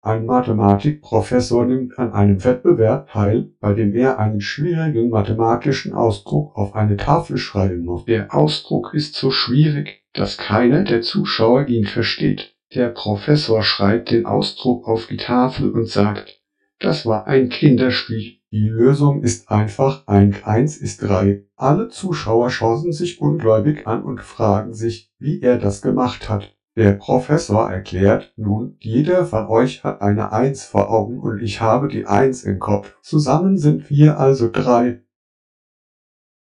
Ein Mathematikprofessor nimmt an einem Wettbewerb teil, bei dem er einen schwierigen mathematischen Ausdruck auf eine Tafel schreiben muss. Der Ausdruck ist so schwierig, dass keiner der Zuschauer ihn versteht. Der Professor schreibt den Ausdruck auf die Tafel und sagt, das war ein Kinderspiel. Die Lösung ist einfach 1 1 ist 3. Alle Zuschauer schauen sich ungläubig an und fragen sich, wie er das gemacht hat. Der Professor erklärt, nun, jeder von euch hat eine Eins vor Augen und ich habe die Eins im Kopf. Zusammen sind wir also drei.